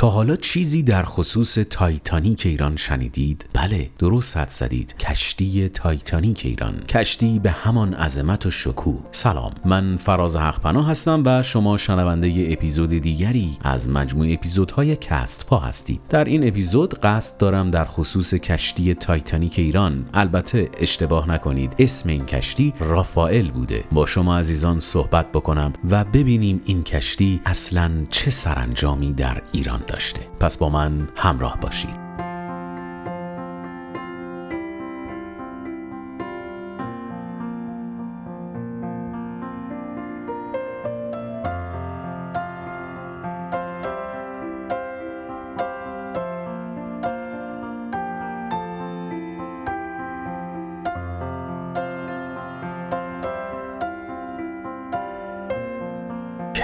تا حالا چیزی در خصوص تایتانیک ایران شنیدید؟ بله درست حدس زدید. کشتی تایتانیک ایران. کشتی به همان عظمت و شکوه. سلام. من فراز حقپناه هستم و شما شنونده ی اپیزود دیگری از مجموع اپیزودهای کست فا هستید. در این اپیزود قصد دارم در خصوص کشتی تایتانیک ایران البته اشتباه نکنید اسم این کشتی رافائل بوده. با شما عزیزان صحبت بکنم و ببینیم این کشتی اصلا چه سرانجامی در ایران داشته. پس با من همراه باشید.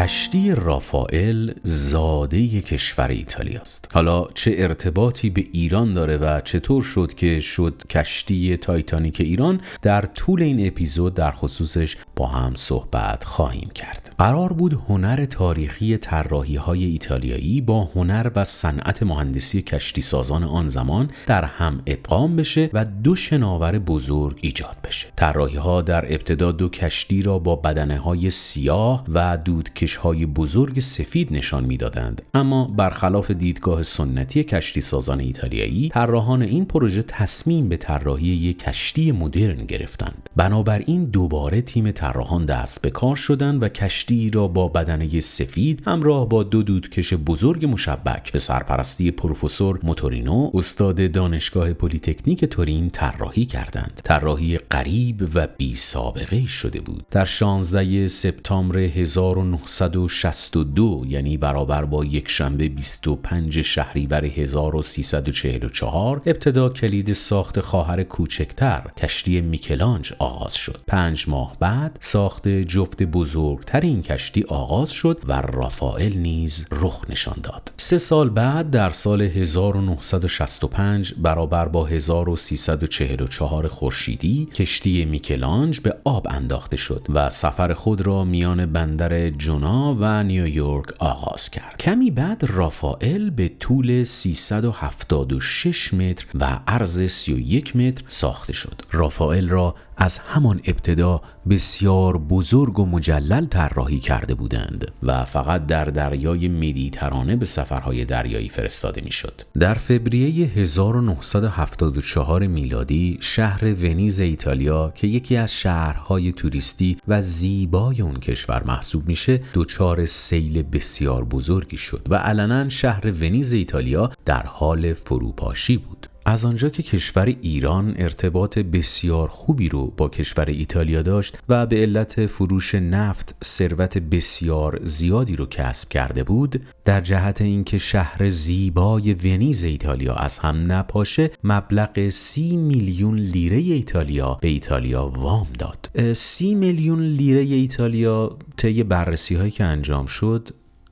کشتی رافائل زاده کشور ایتالیا است. حالا چه ارتباطی به ایران داره و چطور شد که شد کشتی تایتانیک ایران در طول این اپیزود در خصوصش با هم صحبت خواهیم کرد. قرار بود هنر تاریخی طراحی های ایتالیایی با هنر و صنعت مهندسی کشتی سازان آن زمان در هم ادغام بشه و دو شناور بزرگ ایجاد بشه. طراحی ها در ابتدا دو کشتی را با بدنه های سیاه و دودکش های بزرگ سفید نشان می‌دادند اما برخلاف دیدگاه سنتی کشتی سازان ایتالیایی طراحان این پروژه تصمیم به طراحی یک کشتی مدرن گرفتند. بنابراین دوباره تیم طراحان دست به کار شدند و کشتی را با بدنه سفید همراه با دو دودکش بزرگ مشبک به سرپرستی پروفسور موتورینو استاد دانشگاه پلی‌تکنیک تورین طراحی کردند. طراحی غریب و بی سابقه شده بود. در 16 سپتامبر 1962 یعنی برابر با یک شنبه 25 شهریور 1344 ابتدا کلید ساخت خواهر کوچکتر کشتی میکل‌آنژ آغاز شد. پنج ماه بعد ساخت جفت بزرگتر این کشتی آغاز شد و رافائل نیز رخ نشان داد. سه سال بعد در سال 1965 برابر با 1344 خورشیدی کشتی میکلانج به آب انداخته شد و سفر خود را میان بندر جونا و نیویورک آغاز کرد. کمی بعد رافائل به طول 376 متر و عرض 31 متر ساخته شد. رافائل را از همان ابتدا بسیار بزرگ و مجلل طراحی کرده بودند و فقط در دریای مدیترانه به سفرهای دریایی فرستاده می‌شد. در فوریه 1974 میلادی شهر ونیز ایتالیا که یکی از شهرهای توریستی و زیبای اون کشور محسوب میشه دچار سیل بسیار بزرگی شد و علنا شهر ونیز ایتالیا در حال فروپاشی بود. از آنجا که کشور ایران ارتباط بسیار خوبی رو با کشور ایتالیا داشت و به علت فروش نفت ثروت بسیار زیادی رو کسب کرده بود در جهت اینکه شهر زیبای ونیز ایتالیا از هم نپاشه مبلغ سی میلیون لیره ایتالیا به ایتالیا وام داد. سی میلیون لیره ایتالیا طی بررسی هایی که انجام شد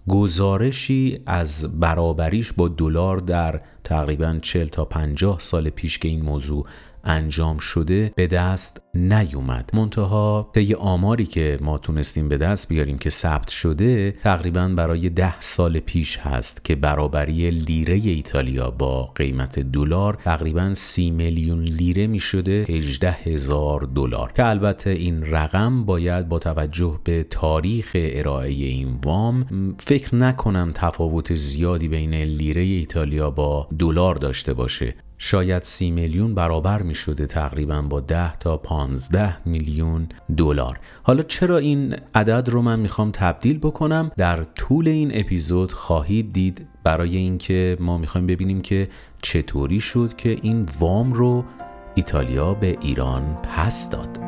گزارشی از برابریش با دلار در تقریبا 40 تا 50 سال پیش که این موضوع انجام شده به دست نیومد. منتها طی آماری که ما تونستیم به دست بیاریم که ثبت شده تقریبا برای ده سال پیش هست که برابری لیره ایتالیا با قیمت دلار تقریبا سی میلیون لیره می شده 18 هزار دلار. که البته این رقم باید با توجه به تاریخ ارائه این وام فکر نکنم تفاوت زیادی بین لیره ایتالیا با دلار داشته باشه. شاید سی میلیون برابر می شده تقریبا با 10 تا 15 میلیون دلار. حالا چرا این عدد رو من می‌خوام تبدیل بکنم؟ در طول این اپیزود خواهید دید برای اینکه ما می‌خوایم ببینیم که چطوری شد که این وام رو ایتالیا به ایران پس داد.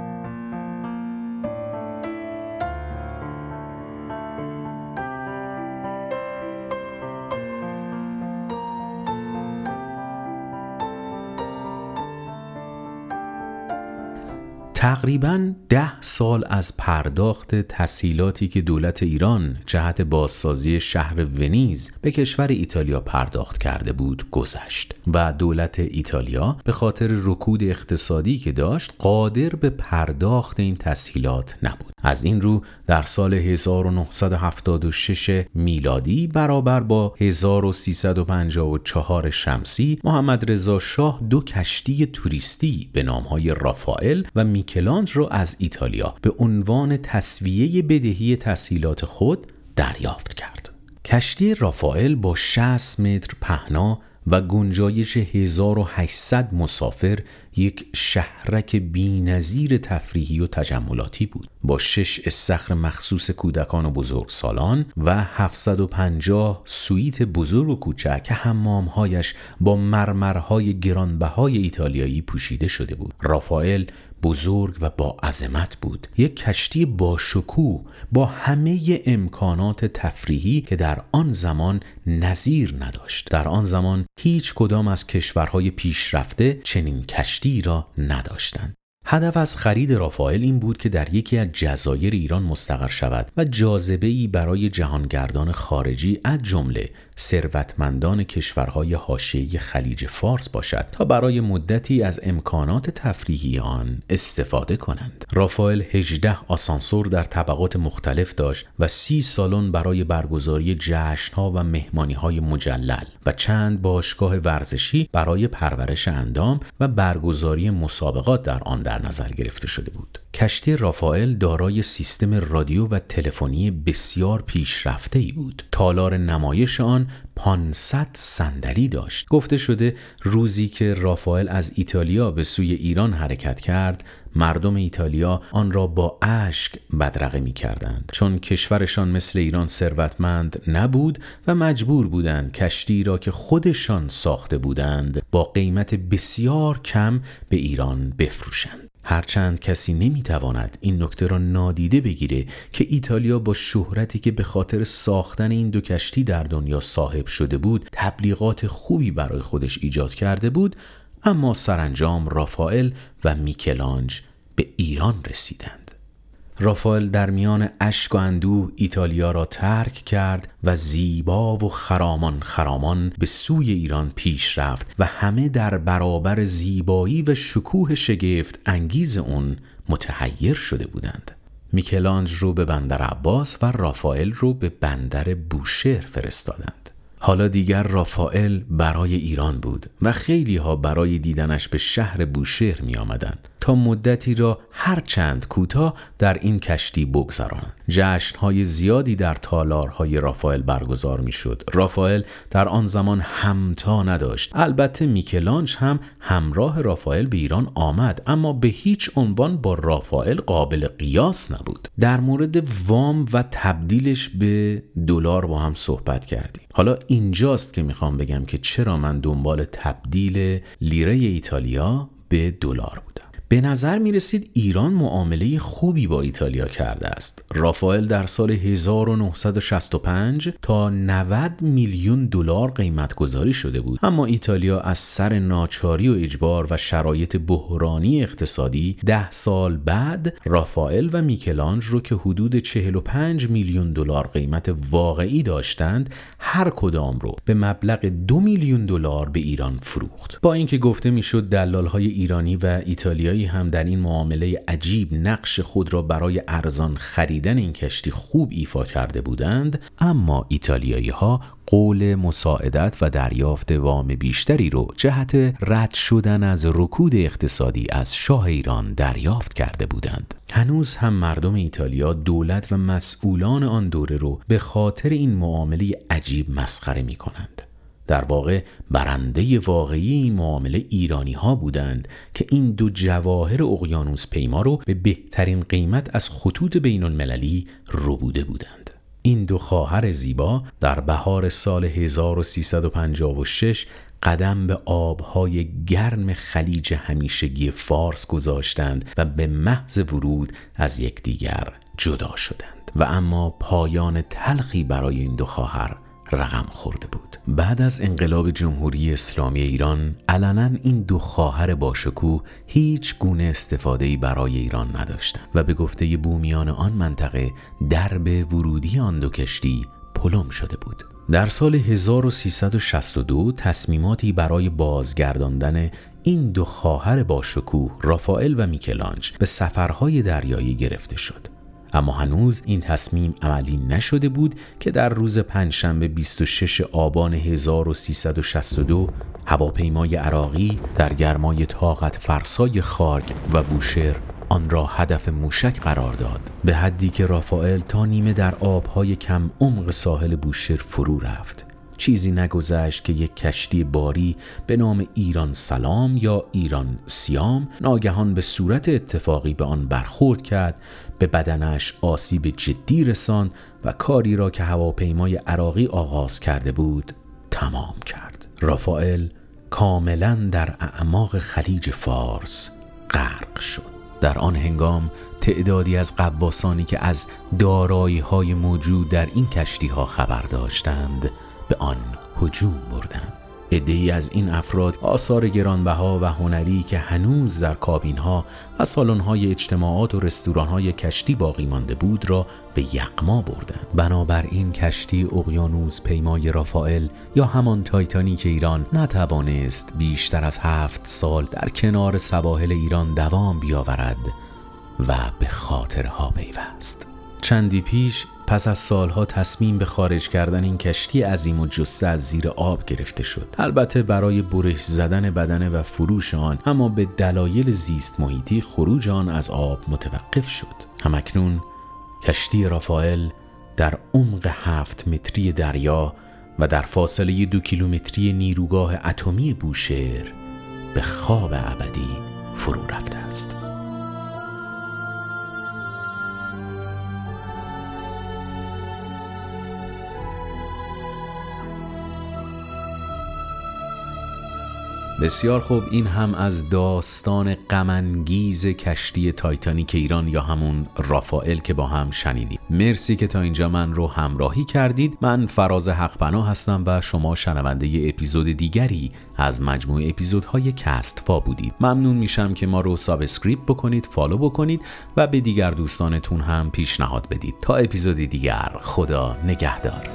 تقریبا ده سال از پرداخت تسهیلاتی که دولت ایران جهت بازسازی شهر ونیز به کشور ایتالیا پرداخت کرده بود گذشت و دولت ایتالیا به خاطر رکود اقتصادی که داشت قادر به پرداخت این تسهیلات نبود. از این رو در سال 1976 میلادی برابر با 1354 شمسی محمد رضا شاه دو کشتی توریستی به نامهای رافائل و میکلانج را از ایتالیا به عنوان تصویه بدهی تسهیلات خود دریافت کرد. کشتی رافائل با 60 متر پهنا و گنجایش 1800 مسافر یک شهرک بینظیر تفریحی و تجملاتی بود. با شش استخر مخصوص کودکان و بزرگسالان و 750 سویت بزرگ و کوچک که حمامهایش با مرمرهای گرانبهای ایتالیایی پوشیده شده بود. رافائل بزرگ و با عظمت بود. یک کشتی با شکوه با همه امکانات تفریحی که در آن زمان نظیر نداشت. در آن زمان هیچ کدام از کشورهای پیشرفته چنین کشتی را نداشتند. هدف از خرید رافائل این بود که در یکی از جزایر ایران مستقر شود و جاذبه ای برای جهانگردان خارجی از جمله ثروتمندان کشورهای حاشیه خلیج فارس باشد تا برای مدتی از امکانات تفریحی آن استفاده کنند. رافائل 18 آسانسور در طبقات مختلف داشت و سی سالن برای برگزاری جشنها و مهمانیهای مجلل و چند باشگاه ورزشی برای پرورش اندام و برگزاری مسابقات در آن در نظر گرفته شده بود. کشتی رافائل دارای سیستم رادیو و تلفنی بسیار پیشرفته ای بود. تالار نمایش آن 500 صندلی داشت. گفته شده روزی که رافائل از ایتالیا به سوی ایران حرکت کرد، مردم ایتالیا آن را با اشک بدرقه می کردند چون کشورشان مثل ایران ثروتمند نبود و مجبور بودند کشتی را که خودشان ساخته بودند با قیمت بسیار کم به ایران بفروشند. هرچند کسی نمی‌تواند این نکته را نادیده بگیره که ایتالیا با شهرتی که به خاطر ساختن این دو کشتی در دنیا صاحب شده بود تبلیغات خوبی برای خودش ایجاد کرده بود اما سرانجام رافائل و میکلانج به ایران رسیدند. رافائل در میان اشک و اندوه ایتالیا را ترک کرد و زیبا و خرامان خرامان به سوی ایران پیش رفت و همه در برابر زیبایی و شکوه شگفت انگیز اون متحیر شده بودند. میکلانج رو به بندر عباس و رافائل رو به بندر بوشهر فرستادند. حالا دیگر رافائل برای ایران بود و خیلی ها برای دیدنش به شهر بوشهر می آمدند تا مدتی را هر چند کوتاه در این کشتی بگذرانند. جشنهای زیادی در تالارهای رافائل برگزار می شد رافائل در آن زمان همتا نداشت. البته میکلانج هم همراه رافائل به ایران آمد اما به هیچ عنوان با رافائل قابل قیاس نبود. در مورد وام و تبدیلش به دلار با هم صحبت کردیم. حالا اینجاست که می‌خوام بگم که چرا من دنبال تبدیل لیره ایتالیا به دلار بودم. به نظر می رسید ایران معامله خوبی با ایتالیا کرده است. رافائل در سال 1965 تا 90 میلیون دلار قیمت گذاری شده بود. اما ایتالیا از سر ناچاری و اجبار و شرایط بحرانی اقتصادی ده سال بعد رافائل و میکلانج رو که حدود 45 میلیون دلار قیمت واقعی داشتند هر کدام رو به مبلغ دو میلیون دلار به ایران فروخت. با اینکه گفته می‌شد دلال های ایرانی و ایتالیایی هم در این معامله عجیب نقش خود را برای ارزان خریدن این کشتی خوب ایفا کرده بودند اما ایتالیایی ها قول مساعدت و دریافت وام بیشتری رو جهت رد شدن از رکود اقتصادی از شاه ایران دریافت کرده بودند. هنوز هم مردم ایتالیا دولت و مسئولان آن دوره رو به خاطر این معامله عجیب مسخره می کنند در واقع برنده واقعی این معامله ایرانی ها بودند که این دو جواهر اقیانوس پیما رو به بهترین قیمت از خطوط بین المللی بوده بودند. این دو خواهر زیبا در بهار سال 1356 قدم به آبهای گرم خلیج همیشگی فارس گذاشتند و به محض ورود از یکدیگر جدا شدند و اما پایان تلخی برای این دو خواهر رقم خورده بود. بعد از انقلاب جمهوری اسلامی ایران علنا این دو خواهر باشکوه هیچ گونه استفاده برای ایران نداشتند و به گفته بومیان آن منطقه درب ورودی آن دو کشتی پلم شده بود. در سال 1362 تصمیماتی برای بازگرداندن این دو خواهر باشکوه رافائل و میکلانج به سفرهای دریایی گرفته شد. اما هنوز این تصمیم عملی نشده بود که در روز پنجشنبه 26 آبان 1362 هواپیمای عراقی در گرمای طاقت فرسای خارگ و بوشهر آن را هدف موشک قرار داد. به حدی که رافائل تا نیمه در آبهای کم عمق ساحل بوشهر فرو رفت. چیزی نگذشت که یک کشتی باری به نام ایران سلام یا ایران سیام ناگهان به صورت اتفاقی به آن برخورد کرد به بدنش آسیب جدی رسان و کاری را که هواپیمای عراقی آغاز کرده بود تمام کرد. رافائل کاملا در اعماق خلیج فارس غرق شد. در آن هنگام تعدادی از قواسانی که از دارایی های موجود در این کشتی ها خبر داشتند به آن هجوم بردند ای از این افراد آثار گرانبها و هنری که هنوز در کابین ها و سالن های اجتماعات و رستوران های کشتی باقی مانده بود را به یقما بردند. بنابراین کشتی اقیانوس پیمای رافائل یا همان تایتانیک ایران نتوانست بیشتر از هفت سال در کنار سواحل ایران دوام بیاورد و به خاطرها پیوست. چندی پیش پس از سالها تصمیم به خارج کردن این کشتی عظیم و جسته از زیر آب گرفته شد البته برای برش زدن بدنه و فروش آن اما به دلایل زیست محیطی خروج آن از آب متوقف شد همکنون کشتی رافائل در عمق هفت متری دریا و در فاصله دو کیلومتری نیروگاه اتمی بوشهر به خواب ابدی فرو رفته است. بسیار خوب این هم از داستان غمانگیز کشتی تایتانیک ایران یا همون رافائل که با هم شنیدیم. مرسی که تا اینجا من رو همراهی کردید. من فراز حق هستم و شما شنونده ی اپیزود دیگری از مجموع اپیزودهای کست فا بودید. ممنون میشم که ما رو subscribe بکنید follow بکنید و به دیگر دوستانتون هم پیشنهاد بدید. تا اپیزود دیگر خدا نگهدار.